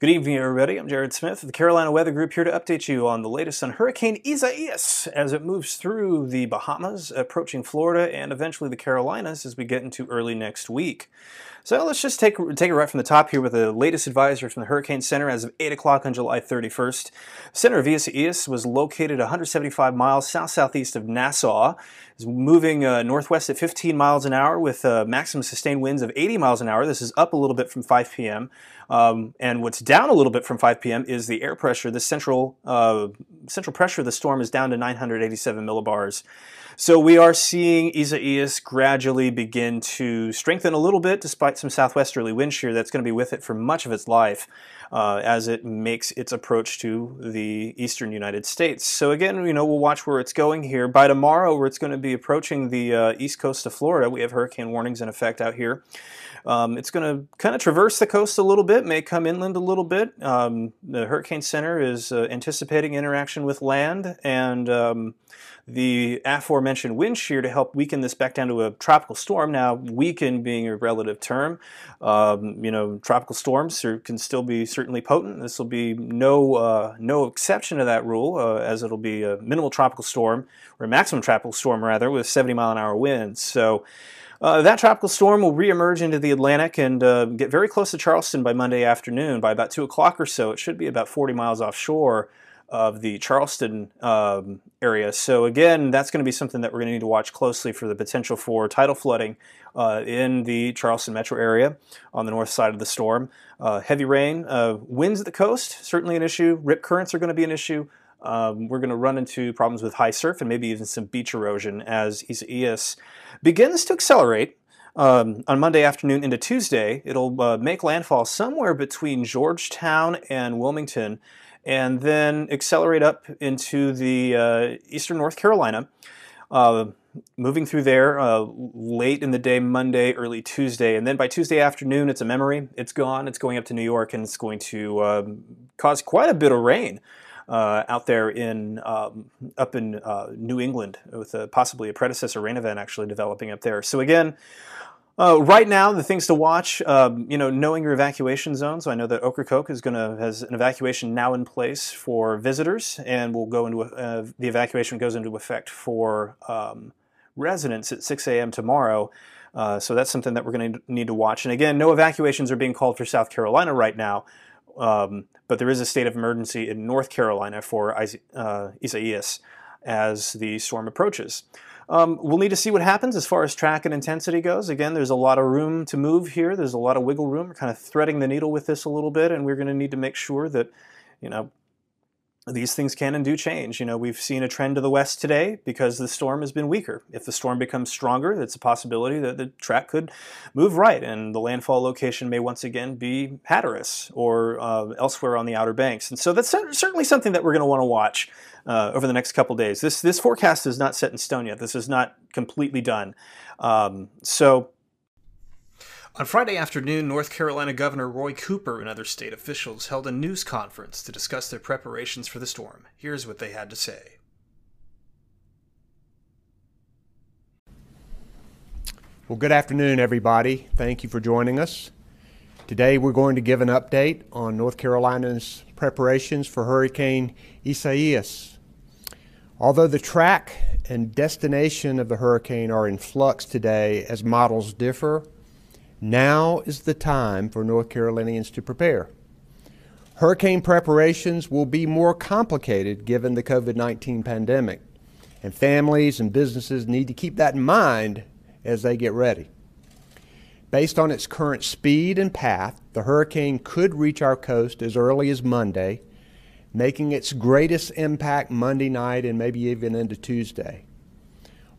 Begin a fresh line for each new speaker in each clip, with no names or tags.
Good evening, everybody. I'm Jared Smith of the Carolina Weather Group here to update you on the latest on Hurricane Isaias as it moves through the Bahamas, approaching Florida, and eventually the Carolinas as we get into early next week. So let's just take, take it right from the top here with the latest advisory from the Hurricane Center as of 8 o'clock on July 31st. Center of Isaias was located 175 miles south-southeast of Nassau. It's moving uh, northwest at 15 miles an hour with uh, maximum sustained winds of 80 miles an hour. This is up a little bit from 5 p.m. Um, and what's down a little bit from 5 p.m. is the air pressure. The central uh, central pressure of the storm is down to 987 millibars. So we are seeing Isaias gradually begin to strengthen a little bit despite some southwesterly wind shear that's going to be with it for much of its life uh, as it makes its approach to the eastern United States. So again, you know, we'll watch where it's going here. By tomorrow, where it's going to be approaching the uh, east coast of Florida, we have hurricane warnings in effect out here. Um, it's going to kind of traverse the coast a little bit, may come inland a little bit. Um, the Hurricane Center is uh, anticipating interaction with land and um, the aforementioned wind shear to help weaken this back down to a tropical storm. Now, weaken being a relative term, um, you know, tropical storms can still be certainly potent. This will be no uh, no exception to that rule, uh, as it'll be a minimal tropical storm or a maximum tropical storm rather with 70 mile an hour winds. So. Uh, that tropical storm will reemerge into the Atlantic and uh, get very close to Charleston by Monday afternoon. By about 2 o'clock or so, it should be about 40 miles offshore of the Charleston um, area. So again, that's going to be something that we're going to need to watch closely for the potential for tidal flooding uh, in the Charleston metro area on the north side of the storm. Uh, heavy rain, uh, winds at the coast, certainly an issue. Rip currents are going to be an issue. Um, we're going to run into problems with high surf and maybe even some beach erosion as Isaias begins to accelerate um, on Monday afternoon into Tuesday. It'll uh, make landfall somewhere between Georgetown and Wilmington and then accelerate up into the uh, eastern North Carolina. Uh, moving through there uh, late in the day, Monday, early Tuesday, and then by Tuesday afternoon, it's a memory. It's gone. It's going up to New York, and it's going to um, cause quite a bit of rain uh, out there in um, up in uh, New England, with a, possibly a predecessor rain event actually developing up there. So again. Uh, right now, the things to watch, um, you know, knowing your evacuation zone. So I know that Ocracoke is going to has an evacuation now in place for visitors, and will go into uh, the evacuation goes into effect for um, residents at 6 a.m. tomorrow. Uh, so that's something that we're going to need to watch. And again, no evacuations are being called for South Carolina right now, um, but there is a state of emergency in North Carolina for uh, Isaias as the storm approaches. Um, we'll need to see what happens as far as track and intensity goes. Again, there's a lot of room to move here. There's a lot of wiggle room. We're kind of threading the needle with this a little bit, and we're going to need to make sure that, you know, these things can and do change. You know, we've seen a trend to the west today because the storm has been weaker. If the storm becomes stronger, it's a possibility that the track could move right and the landfall location may once again be Hatteras or uh, elsewhere on the Outer Banks. And so that's certainly something that we're going to want to watch uh, over the next couple days. This this forecast is not set in stone yet. This is not completely done. Um, so on Friday afternoon, North Carolina Governor Roy Cooper and other state officials held a news conference to discuss their preparations for the storm. Here's what they had to say.
Well, good afternoon, everybody. Thank you for joining us. Today, we're going to give an update on North Carolina's preparations for Hurricane Isaias. Although the track and destination of the hurricane are in flux today as models differ, now is the time for North Carolinians to prepare. Hurricane preparations will be more complicated given the COVID 19 pandemic, and families and businesses need to keep that in mind as they get ready. Based on its current speed and path, the hurricane could reach our coast as early as Monday, making its greatest impact Monday night and maybe even into Tuesday.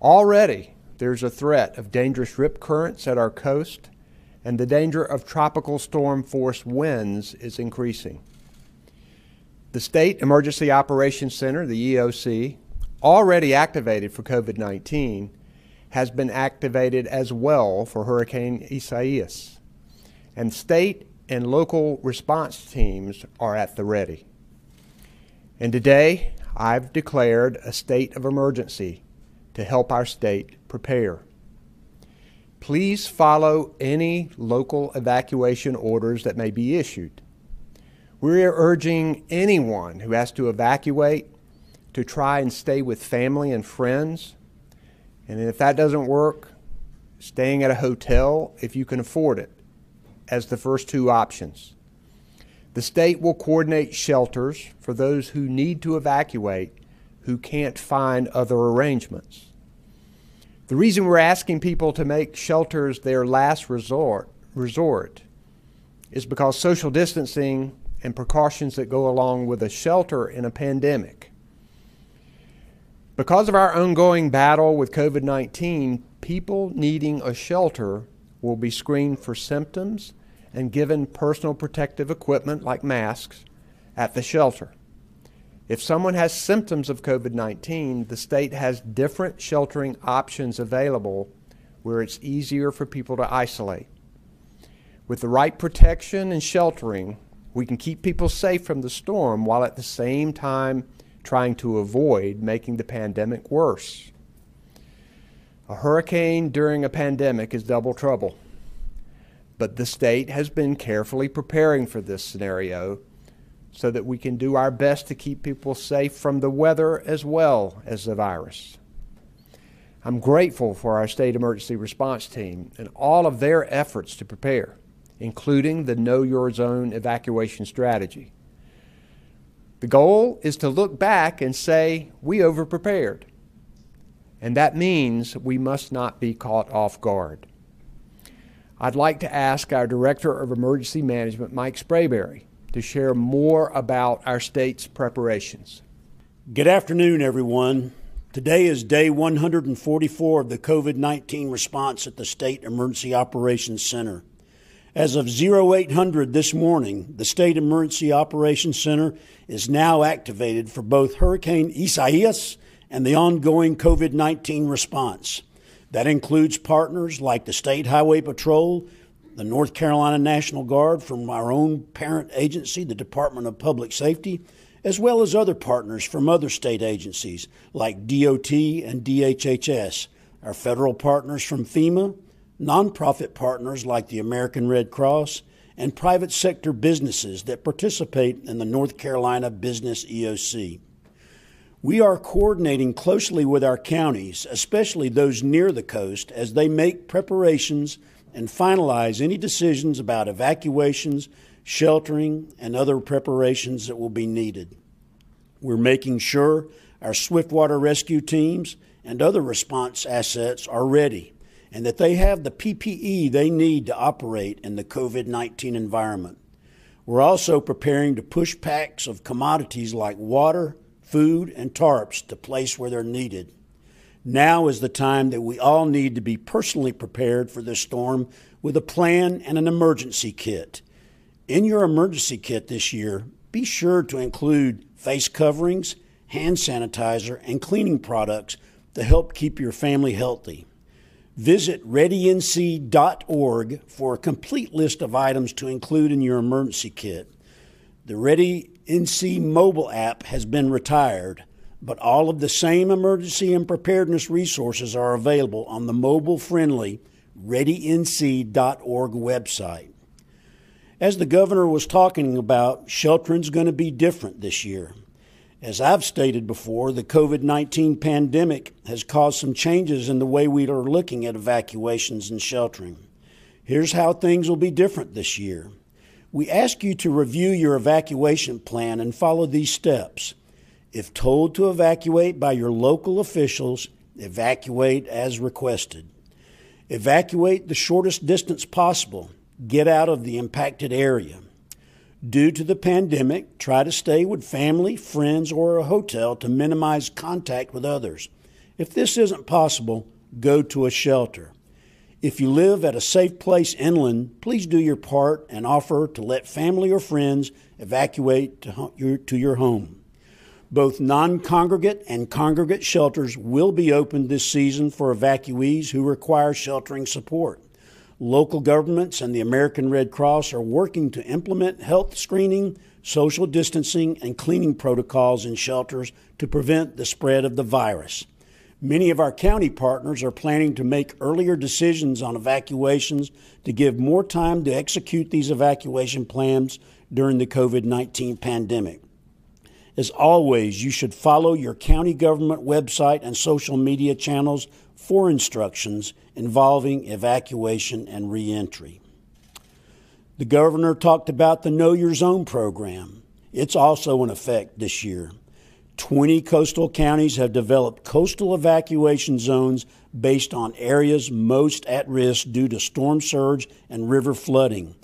Already, there's a threat of dangerous rip currents at our coast and the danger of tropical storm force winds is increasing. The State Emergency Operations Center, the EOC, already activated for COVID 19, has been activated as well for Hurricane Isaias. And state and local response teams are at the ready. And today, I've declared a state of emergency to help our state prepare. Please follow any local evacuation orders that may be issued. We're urging anyone who has to evacuate to try and stay with family and friends. And if that doesn't work, staying at a hotel if you can afford it as the first two options. The state will coordinate shelters for those who need to evacuate who can't find other arrangements. The reason we're asking people to make shelters their last resort, resort is because social distancing and precautions that go along with a shelter in a pandemic. Because of our ongoing battle with COVID 19, people needing a shelter will be screened for symptoms and given personal protective equipment like masks at the shelter. If someone has symptoms of COVID 19, the state has different sheltering options available where it's easier for people to isolate. With the right protection and sheltering, we can keep people safe from the storm while at the same time trying to avoid making the pandemic worse. A hurricane during a pandemic is double trouble. But the state has been carefully preparing for this scenario so that we can do our best to keep people safe from the weather as well as the virus. I'm grateful for our state emergency response team and all of their efforts to prepare, including the Know Your Zone evacuation strategy. The goal is to look back and say, we overprepared. And that means we must not be caught off guard. I'd like to ask our Director of Emergency Management, Mike Sprayberry, to share more about our state's preparations.
Good afternoon, everyone. Today is day 144 of the COVID 19 response at the State Emergency Operations Center. As of 0800 this morning, the State Emergency Operations Center is now activated for both Hurricane Isaias and the ongoing COVID 19 response. That includes partners like the State Highway Patrol, the North Carolina National Guard from our own parent agency, the Department of Public Safety, as well as other partners from other state agencies like DOT and DHHS, our federal partners from FEMA, nonprofit partners like the American Red Cross, and private sector businesses that participate in the North Carolina Business EOC. We are coordinating closely with our counties, especially those near the coast, as they make preparations and finalize any decisions about evacuations, sheltering, and other preparations that will be needed. We're making sure our swiftwater rescue teams and other response assets are ready and that they have the PPE they need to operate in the COVID 19 environment. We're also preparing to push packs of commodities like water, food, and tarps to place where they're needed. Now is the time that we all need to be personally prepared for this storm with a plan and an emergency kit. In your emergency kit this year, be sure to include face coverings, hand sanitizer, and cleaning products to help keep your family healthy. Visit readync.org for a complete list of items to include in your emergency kit. The Ready NC mobile app has been retired, but all of the same emergency and preparedness resources are available on the mobile friendly readync.org website. As the governor was talking about, sheltering's going to be different this year. As I've stated before, the COVID 19 pandemic has caused some changes in the way we are looking at evacuations and sheltering. Here's how things will be different this year. We ask you to review your evacuation plan and follow these steps. If told to evacuate by your local officials, evacuate as requested. Evacuate the shortest distance possible. Get out of the impacted area. Due to the pandemic, try to stay with family, friends, or a hotel to minimize contact with others. If this isn't possible, go to a shelter. If you live at a safe place inland, please do your part and offer to let family or friends evacuate to your, home. Both non congregate and congregate shelters will be opened this season for evacuees who require sheltering support. Local governments and the American Red Cross are working to implement health screening, social distancing, and cleaning protocols in shelters to prevent the spread of the virus. Many of our county partners are planning to make earlier decisions on evacuations to give more time to execute these evacuation plans during the COVID 19 pandemic. As always, you should follow your county government website and social media channels for instructions involving evacuation and reentry. The governor talked about the Know Your Zone program. It's also in effect this year. 20 coastal counties have developed coastal evacuation zones based on areas most at risk due to storm surge and river flooding.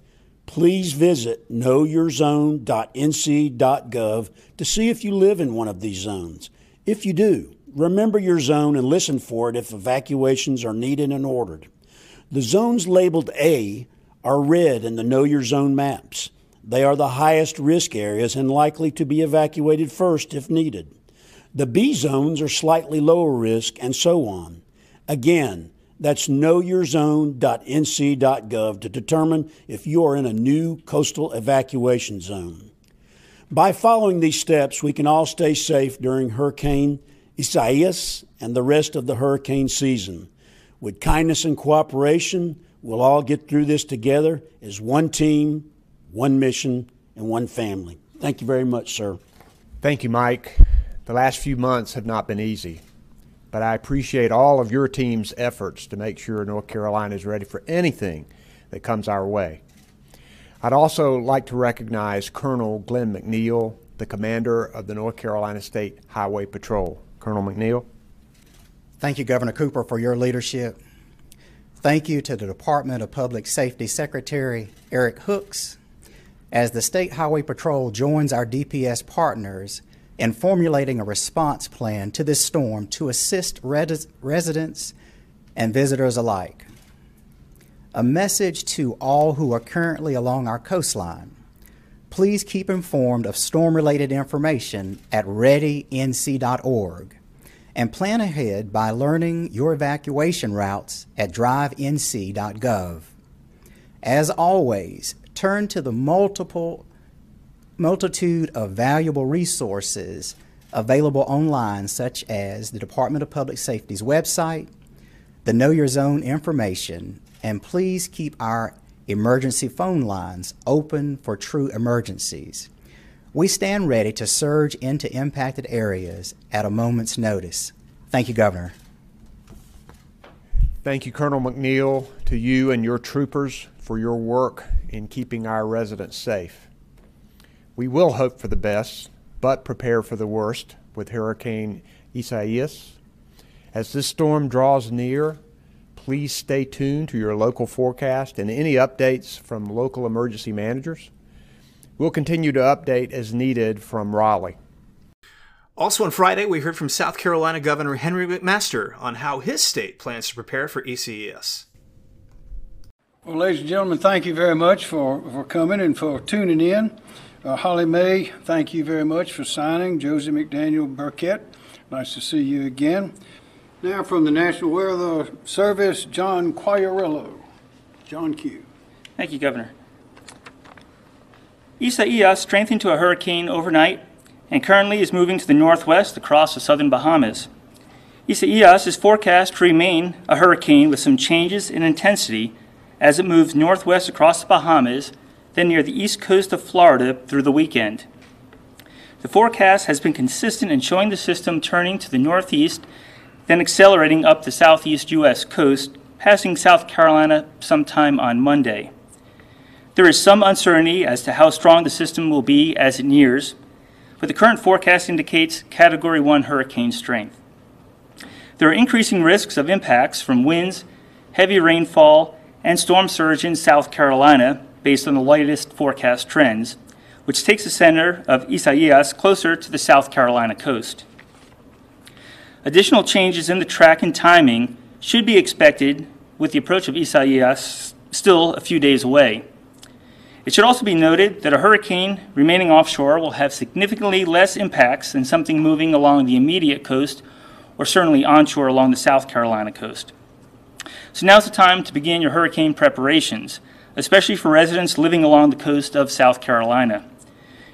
Please visit knowyourzone.nc.gov to see if you live in one of these zones. If you do, remember your zone and listen for it if evacuations are needed and ordered. The zones labeled A are red in the Know Your Zone maps. They are the highest risk areas and likely to be evacuated first if needed. The B zones are slightly lower risk, and so on. Again, that's knowyourzone.nc.gov to determine if you are in a new coastal evacuation zone. By following these steps, we can all stay safe during Hurricane Isaias and the rest of the hurricane season. With kindness and cooperation, we'll all get through this together as one team, one mission, and one family. Thank you very much, sir.
Thank you, Mike. The last few months have not been easy but I appreciate all of your team's efforts to make sure North Carolina is ready for anything that comes our way. I'd also like to recognize Colonel Glenn McNeil, the commander of the North Carolina State Highway Patrol. Colonel McNeil.
Thank you, Governor Cooper, for your leadership. Thank you to the Department of Public Safety Secretary Eric Hooks. As the State Highway Patrol joins our DPS partners in formulating a response plan to this storm to assist res- residents and visitors alike. A message to all who are currently along our coastline. Please keep informed of storm related information at readync.org and plan ahead by learning your evacuation routes at drivenc.gov. As always, turn to the multiple multitude of valuable resources available online, such as the Department of Public Safety's website, the Know Your Zone information, and please keep our emergency phone lines open for true emergencies. We stand ready to surge into impacted areas at a moment's notice. Thank you, Governor.
Thank you, Colonel McNeil, to you and your troopers for your work in keeping our residents safe. We will hope for the best, but prepare for the worst with Hurricane Isaias. As this storm draws near, please stay tuned to your local forecast and any updates from local emergency managers. We'll continue to update as needed from Raleigh.
Also on Friday, we heard from South Carolina Governor Henry McMaster on how his state plans to prepare for Isaias.
Well, ladies and gentlemen, thank you very much for, for coming and for tuning in. Uh, Holly May, thank you very much for signing. Josie McDaniel Burkett, nice to see you again. Now from the National Weather Service, John Quagliariello. John Q.
Thank you, Governor. Isaias strengthened to a hurricane overnight and currently is moving to the northwest across the southern Bahamas. Isaias is forecast to remain a hurricane with some changes in intensity as it moves northwest across the Bahamas then near the east coast of Florida through the weekend. The forecast has been consistent in showing the system turning to the northeast, then accelerating up the southeast U.S. coast, passing South Carolina sometime on Monday. There is some uncertainty as to how strong the system will be as it nears, but the current forecast indicates Category 1 hurricane strength. There are increasing risks of impacts from winds, heavy rainfall, and storm surge in South Carolina based on the latest forecast trends, which takes the center of Isaias closer to the South Carolina coast. Additional changes in the track and timing should be expected with the approach of Isaias still a few days away. It should also be noted that a hurricane remaining offshore will have significantly less impacts than something moving along the immediate coast or certainly onshore along the South Carolina coast. So now's the time to begin your hurricane preparations especially for residents living along the coast of South Carolina.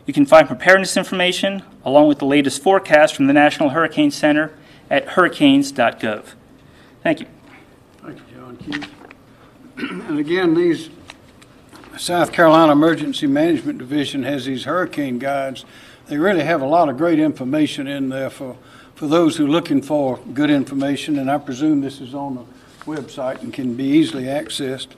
You can find preparedness information along with the latest forecast from the National Hurricane Center at hurricanes.gov. Thank you.
Thank you, John Q. And again, these South Carolina Emergency Management Division has these hurricane guides. They really have a lot of great information in there for, for those who are looking for good information, and I presume this is on the website and can be easily accessed.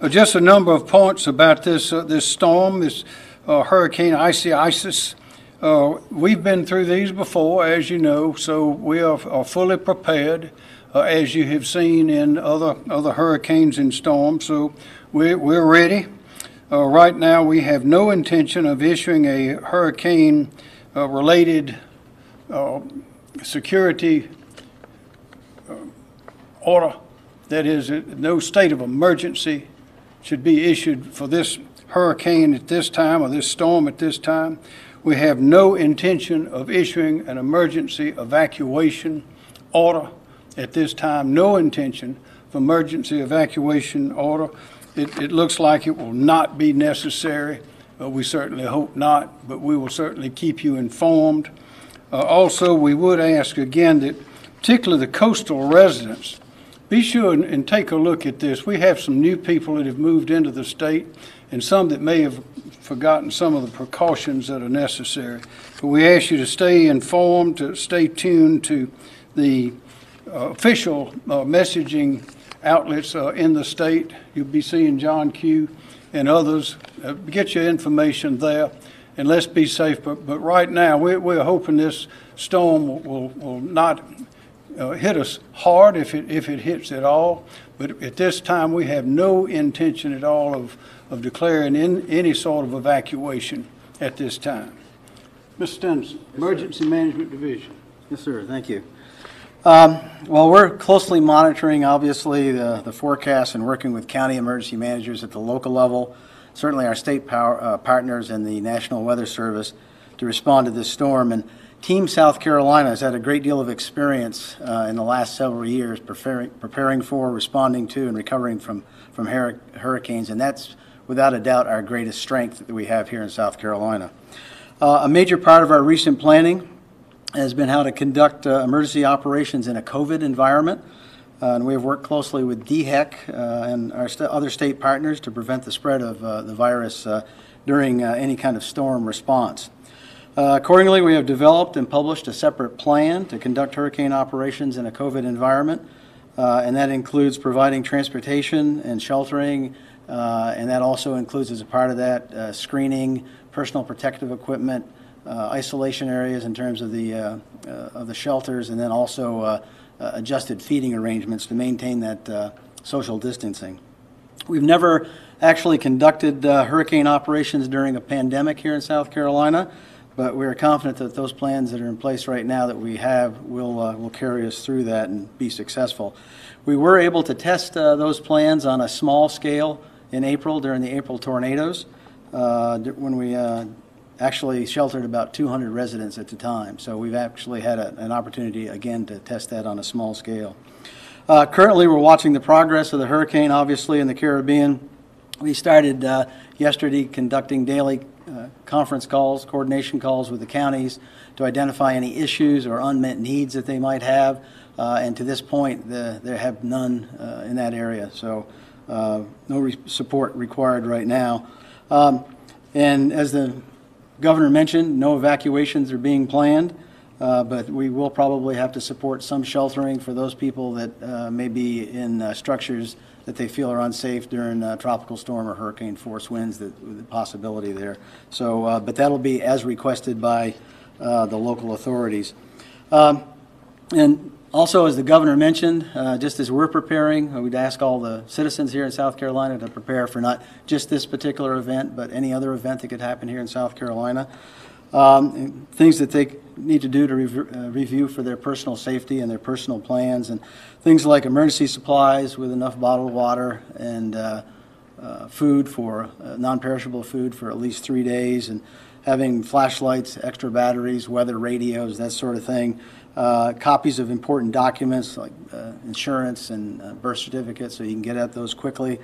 Uh, just a number of points about this uh, this storm, this uh, Hurricane Icy Isis. Uh, we've been through these before, as you know, so we are, are fully prepared, uh, as you have seen in other other hurricanes and storms. So we're, we're ready. Uh, right now, we have no intention of issuing a hurricane related security order. That is, no state of emergency should be issued for this hurricane at this time or this storm at this time. We have no intention of issuing an emergency evacuation order at this time. No intention of emergency evacuation order. It, it looks like it will not be necessary. Uh, we certainly hope not, but we will certainly keep you informed. Uh, also, we would ask again that, particularly the coastal residents, be sure and, and take a look at this. We have some new people that have moved into the state and some that may have forgotten some of the precautions that are necessary. But we ask you to stay informed, to stay tuned to the uh, official uh, messaging outlets uh, in the state. You'll be seeing John Q and others. Uh, get your information there, and let's be safe. But, but right now, we're, we're hoping this storm will, will, will not uh, hit us hard if it, if it hits at all. But at this time, we have no intention at all of, of declaring in, any sort of evacuation at this time. Mr. Stenson, Emergency Management Division.
Yes, sir, thank you. Um, Well, we're closely monitoring, obviously, the the forecast and working with county emergency managers at the local level, certainly our state power- uh, partners and the National Weather Service to respond to this storm. And Team South Carolina has had a great deal of experience uh, in the last several years preparing preparing for, responding to, and recovering from from hurricanes, and that's without a doubt our greatest strength that we have here in South Carolina. Uh, A major part of our recent planning has been how to conduct uh, emergency operations in a COVID environment. Uh, and we have worked closely with DHEC uh, and our st- other state partners to prevent the spread of uh, the virus during any kind of storm response. Uh, accordingly, we have developed and published a separate plan to conduct hurricane operations in a COVID environment, uh, and that includes providing transportation and sheltering, uh, and that also includes, as a part of that, uh, screening, personal protective equipment, uh, isolation areas in terms of the, of the shelters, and then also adjusted feeding arrangements to maintain that social distancing. We've never actually conducted hurricane operations during a pandemic here in South Carolina, but we're confident that those plans that are in place right now that we have will, uh, will carry us through that and be successful. We were able to test uh, those plans on a small scale in April during the April tornadoes, uh, when we uh, actually sheltered about 200 residents at the time. So we've actually had a- an opportunity, again, to test that on a small scale. Uh, Currently, we're watching the progress of the hurricane, obviously, in the Caribbean. We started uh, yesterday conducting daily uh, conference calls, coordination calls with the counties to identify any issues or unmet needs that they might have. Uh, And to this point, the- there have none uh, in that area, so uh, no re- support required right now. Um, And as the governor mentioned, no evacuations are being planned. Uh, But we will probably have to support some sheltering for those people that uh, may be in uh, structures that they feel are unsafe during uh, tropical storm or hurricane force winds, that, the possibility there. So, uh, but that'll be as requested by uh, the local authorities. Um, And also, as the governor mentioned, uh, just as we're preparing, uh, we'd ask all the citizens here in South Carolina to prepare for not just this particular event, but any other event that could happen here in South Carolina. Um, Things that they need to do to rev- uh, review for their personal safety and their personal plans, and things like emergency supplies with enough bottled water and uh, uh, food for, uh, non-perishable food for at least three days, and having flashlights, extra batteries, weather radios, that sort of thing. Uh, Copies of important documents like uh, insurance and birth certificates, so you can get at those quickly.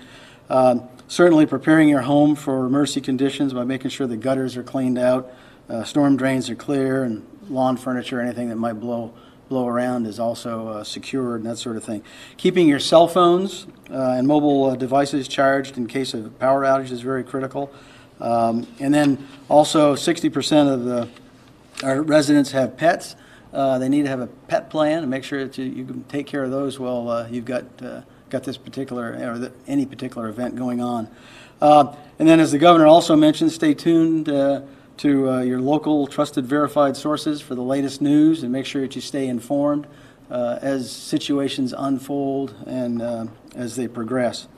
Um, Certainly preparing your home for emergency conditions by making sure the gutters are cleaned out, uh, storm drains are clear, and lawn furniture, anything that might blow blow around is also uh, secured and that sort of thing. Keeping your cell phones uh, and mobile uh, devices charged in case of power outage is very critical. Um, and then also 60% of the our residents have pets. Uh, they need to have a pet plan and make sure that you, you can take care of those while uh, you've got got this particular or the, any particular event going on. And then, as the governor also mentioned, stay tuned to uh, your local trusted verified sources for the latest news and make sure that you stay informed uh, as situations unfold and uh, as they progress.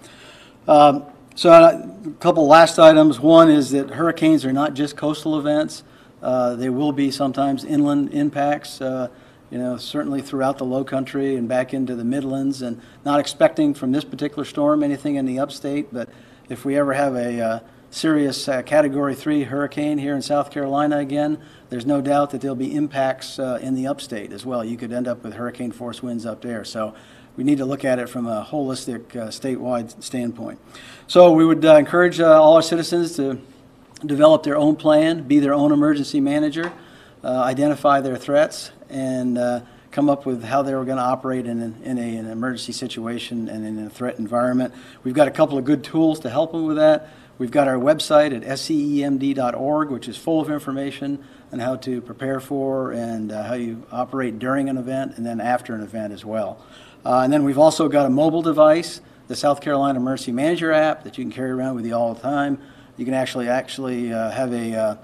Um, so uh, a couple last items. One is that hurricanes are not just coastal events. Uh, They will be sometimes inland impacts, uh, you know, certainly throughout the low country and back into the Midlands. And not expecting from this particular storm anything in the upstate, but if we ever have a uh, serious uh, Category 3 hurricane here in South Carolina again, there's no doubt that there'll be impacts uh, in the upstate as well. You could end up with hurricane force winds up there. So we need to look at it from a holistic uh, statewide standpoint. So we would uh, encourage uh, all our citizens to develop their own plan, be their own emergency manager, uh, identify their threats, and come up with how they were going to operate in, an, in a, an emergency situation and in a threat environment. We've got a couple of good tools to help them with that. We've got our website at scemd.org, which is full of information on how to prepare for and uh, how you operate during an event and then after an event as well. Uh, and then we've also got a mobile device, the South Carolina Emergency Manager app that you can carry around with you all the time. You can actually actually uh, have a uh,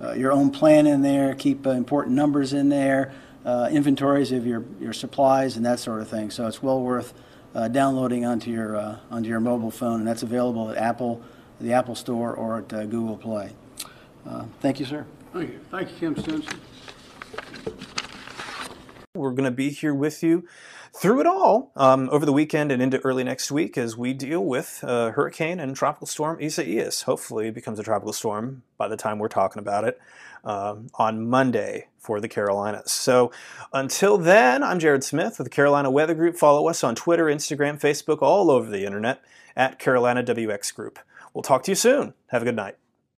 uh, your own plan in there, keep uh, important numbers in there, inventories of your, your supplies and that sort of thing. So it's well worth downloading onto your onto your mobile phone, and that's available at Apple, the Apple Store, or at uh, Google Play. Uh, thank you, sir.
Thank you. Thank you, Kim Stenson.
We're going to be here with you through it all um, over the weekend and into early next week as we deal with uh, hurricane and tropical storm Isaias. Hopefully, it becomes a tropical storm by the time we're talking about it um, on Monday for the Carolinas. So until then, I'm Jared Smith with the Carolina Weather Group. Follow us on Twitter, Instagram, Facebook, all over the internet at Carolina WX Group. We'll talk to you soon. Have a good night.